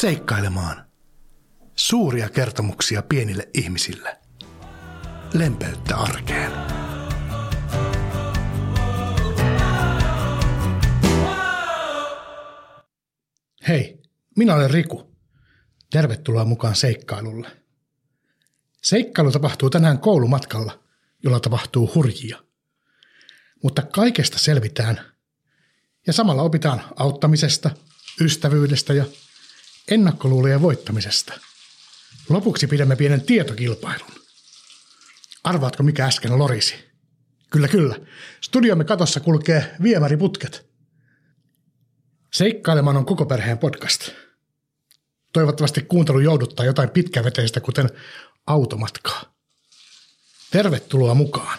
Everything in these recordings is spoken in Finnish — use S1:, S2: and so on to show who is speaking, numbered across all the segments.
S1: Seikkailemaan. Suuria kertomuksia pienille ihmisille. Lempeyttä arkeen. Hei, minä olen Riku. Tervetuloa mukaan seikkailulle. Seikkailu tapahtuu tänään koulumatkalla, jolla tapahtuu hurjia. Mutta kaikesta selvitään ja samalla opitaan auttamisesta, ystävyydestä ja ennakkoluulojen voittamisesta. Lopuksi pidämme pienen tietokilpailun. Arvaatko mikä äsken lorisi? Kyllä, kyllä. Studiomme katossa kulkee viemäriputket. Seikkailemaan on koko perheen podcast. Toivottavasti kuuntelu jouduttaa jotain pitkäveteistä, kuten automatkaa. Tervetuloa mukaan.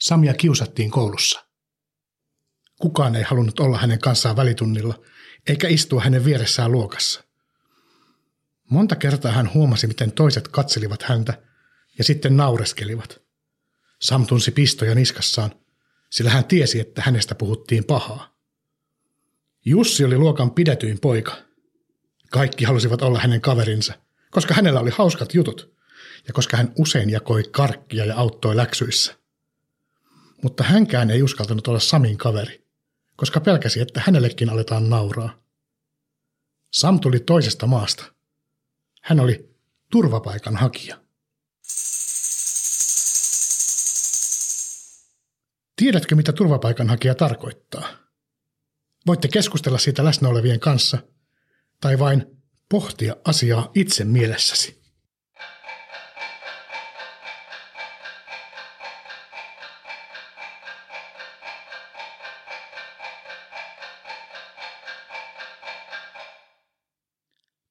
S1: Samia kiusattiin koulussa. Kukaan ei halunnut olla hänen kanssaan välitunnilla, eikä istua hänen vieressään luokassa. Monta kertaa hän huomasi, miten toiset katselivat häntä ja sitten naureskelivat. Sam tunsi pistoja niskassaan, sillä hän tiesi, että hänestä puhuttiin pahaa. Jussi oli luokan pidetyin poika. Kaikki halusivat olla hänen kaverinsa, koska hänellä oli hauskat jutut ja koska hän usein jakoi karkkia ja auttoi läksyissä. Mutta hänkään ei uskaltanut olla Samin kaveri, koska pelkäsi, että hänellekin aletaan nauraa. Sam tuli toisesta maasta. Hän oli turvapaikan hakija. Tiedätkö, mitä turvapaikanhakija tarkoittaa? Voitte keskustella siitä läsnä olevien kanssa tai vain pohtia asiaa itse mielessäsi.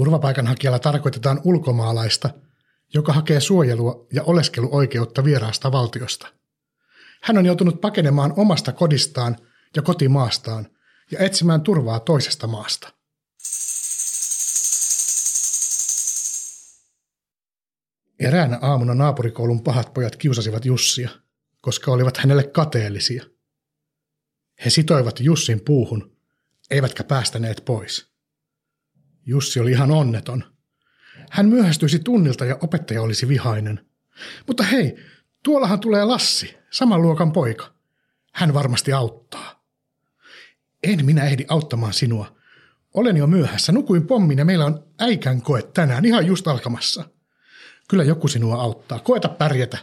S1: Turvapaikanhakijalla tarkoitetaan ulkomaalaista, joka hakee suojelua ja oleskeluoikeutta vieraasta valtiosta. Hän on joutunut pakenemaan omasta kodistaan ja kotimaastaan ja etsimään turvaa toisesta maasta. Eräänä aamuna naapurikoulun pahat pojat kiusasivat Jussia, koska olivat hänelle kateellisia. He sitoivat Jussin puuhun, eivätkä päästäneet pois – Jussi oli ihan onneton. Hän myöhästyisi tunnilta ja opettaja olisi vihainen. Mutta hei, tuollahan tulee Lassi, saman luokan poika. Hän varmasti auttaa. En minä ehdi auttamaan sinua. Olen jo myöhässä, nukuin pommin ja meillä on äikän koe tänään ihan just alkamassa. Kyllä joku sinua auttaa, koeta pärjätä.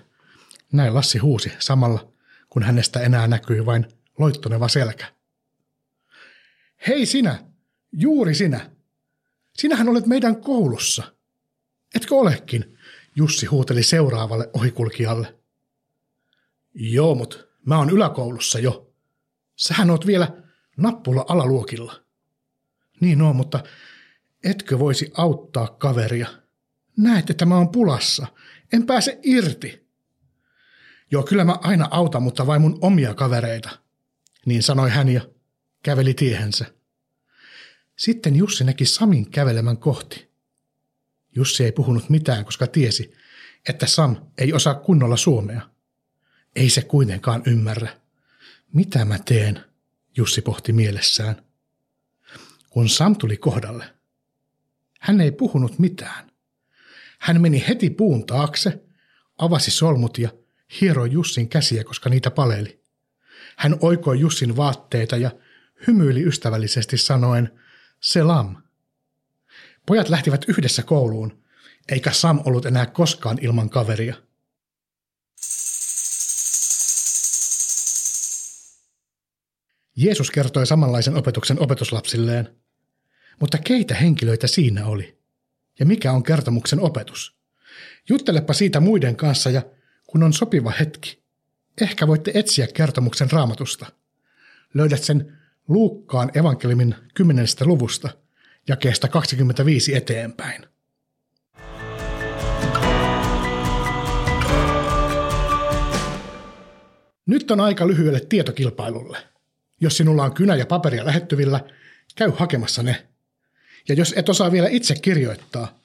S1: Näin Lassi huusi samalla, kun hänestä enää näkyi vain loittoneva selkä. Hei sinä, juuri sinä, Sinähän olet meidän koulussa. Etkö olekin? Jussi huuteli seuraavalle ohikulkijalle. Joo, mut mä oon yläkoulussa jo. Sähän oot vielä nappula alaluokilla. Niin on, mutta etkö voisi auttaa kaveria? Näet, että mä oon pulassa. En pääse irti. Joo, kyllä mä aina autan, mutta vain mun omia kavereita. Niin sanoi hän ja käveli tiehensä. Sitten Jussi näki Samin kävelemän kohti. Jussi ei puhunut mitään, koska tiesi, että Sam ei osaa kunnolla suomea. Ei se kuitenkaan ymmärrä. Mitä mä teen, Jussi pohti mielessään. Kun Sam tuli kohdalle, hän ei puhunut mitään. Hän meni heti puun taakse, avasi solmut ja hieroi Jussin käsiä, koska niitä paleli. Hän oikoi Jussin vaatteita ja hymyili ystävällisesti sanoen – Selam. Pojat lähtivät yhdessä kouluun, eikä Sam ollut enää koskaan ilman kaveria. Jeesus kertoi samanlaisen opetuksen opetuslapsilleen. Mutta keitä henkilöitä siinä oli? Ja mikä on kertomuksen opetus? Juttelepa siitä muiden kanssa ja kun on sopiva hetki, ehkä voitte etsiä kertomuksen raamatusta. Löydät sen Luukkaan evankeliumin 10. luvusta, jakeesta 25 eteenpäin. Nyt on aika lyhyelle tietokilpailulle. Jos sinulla on kynä ja paperia lähettyvillä, käy hakemassa ne. Ja jos et osaa vielä itse kirjoittaa,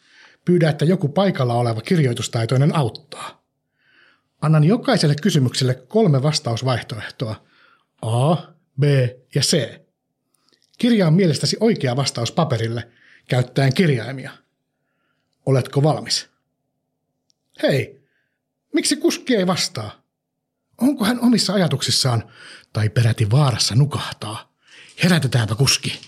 S1: pyydä, että joku paikalla oleva kirjoitustaitoinen auttaa. Annan jokaiselle kysymykselle kolme vastausvaihtoehtoa. A, B ja C. Kirja on mielestäsi oikea vastaus paperille käyttäen kirjaimia. Oletko valmis? Hei, miksi kuski ei vastaa? Onko hän omissa ajatuksissaan tai peräti vaarassa nukahtaa? Herätetäänpä kuski.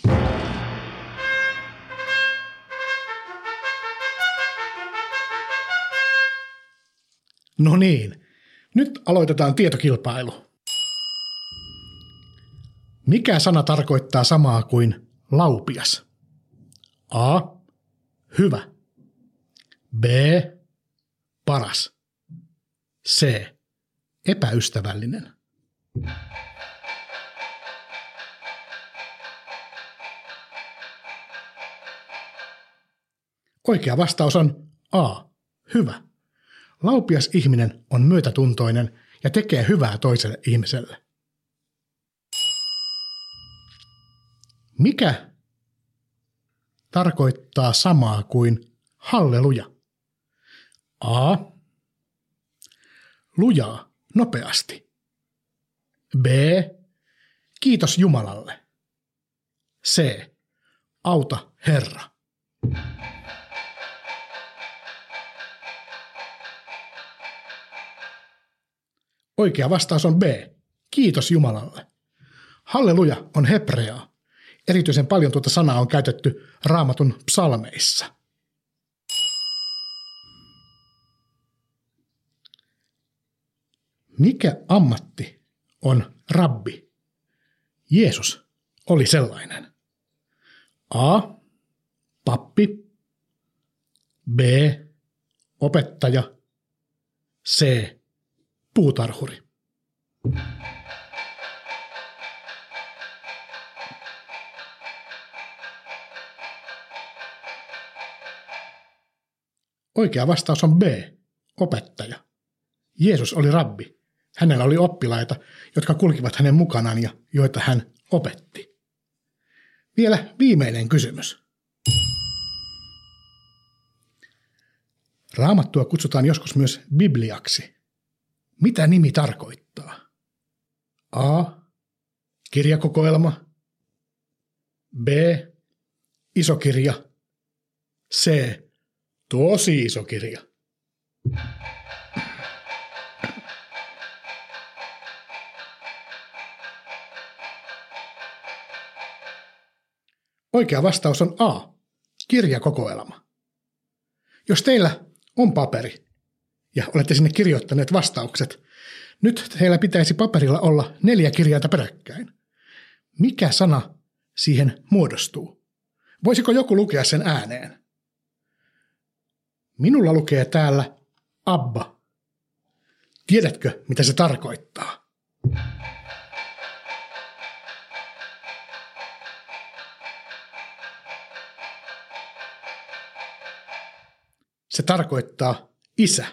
S1: No niin, nyt aloitetaan tietokilpailu. Mikä sana tarkoittaa samaa kuin laupias? A. Hyvä. B. Paras. C. Epäystävällinen. Oikea vastaus on A. Hyvä. Laupias ihminen on myötätuntoinen ja tekee hyvää toiselle ihmiselle. Mikä tarkoittaa samaa kuin halleluja? A. Lujaa, nopeasti. B. Kiitos Jumalalle. C. Auta Herra. Oikea vastaus on B. Kiitos Jumalalle. Halleluja on hebreaa. Erityisen paljon tuota sanaa on käytetty raamatun psalmeissa. Mikä ammatti on rabbi? Jeesus oli sellainen. A. Pappi. B. Opettaja. C puutarhuri. Oikea vastaus on B, opettaja. Jeesus oli rabbi. Hänellä oli oppilaita, jotka kulkivat hänen mukanaan ja joita hän opetti. Vielä viimeinen kysymys. Raamattua kutsutaan joskus myös Bibliaksi. Mitä nimi tarkoittaa? A. Kirjakokoelma. B. Iso kirja. C. Tosi iso kirja. Oikea vastaus on A. Kirjakokoelma. Jos teillä on paperi, ja olette sinne kirjoittaneet vastaukset. Nyt heillä pitäisi paperilla olla neljä kirjainta peräkkäin. Mikä sana siihen muodostuu? Voisiko joku lukea sen ääneen? Minulla lukee täällä Abba. Tiedätkö, mitä se tarkoittaa? Se tarkoittaa isä.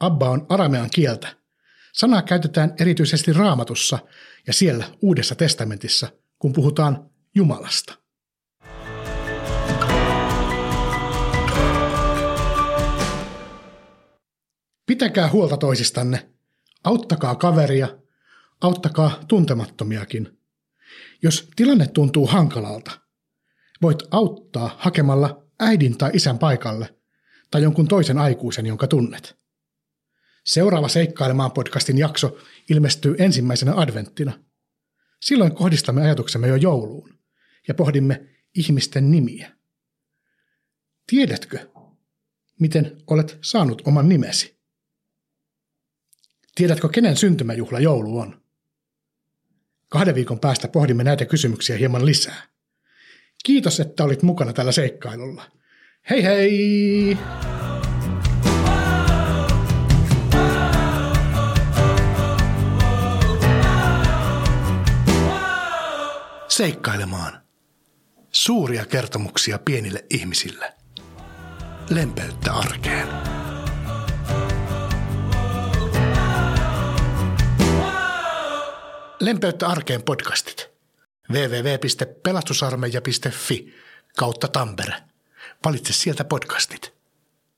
S1: Abba on aramean kieltä. Sanaa käytetään erityisesti raamatussa ja siellä Uudessa testamentissa, kun puhutaan Jumalasta. Pitäkää huolta toisistanne. Auttakaa kaveria. Auttakaa tuntemattomiakin. Jos tilanne tuntuu hankalalta, voit auttaa hakemalla äidin tai isän paikalle tai jonkun toisen aikuisen, jonka tunnet. Seuraava Seikkailemaan podcastin jakso ilmestyy ensimmäisenä adventtina. Silloin kohdistamme ajatuksemme jo jouluun ja pohdimme ihmisten nimiä. Tiedätkö, miten olet saanut oman nimesi? Tiedätkö, kenen syntymäjuhla joulu on? Kahden viikon päästä pohdimme näitä kysymyksiä hieman lisää. Kiitos, että olit mukana tällä seikkailulla. Hei hei! seikkailemaan. Suuria kertomuksia pienille ihmisille. Lempeyttä arkeen. Lempeyttä arkeen podcastit. www.pelastusarmeija.fi kautta Tampere. Valitse sieltä podcastit.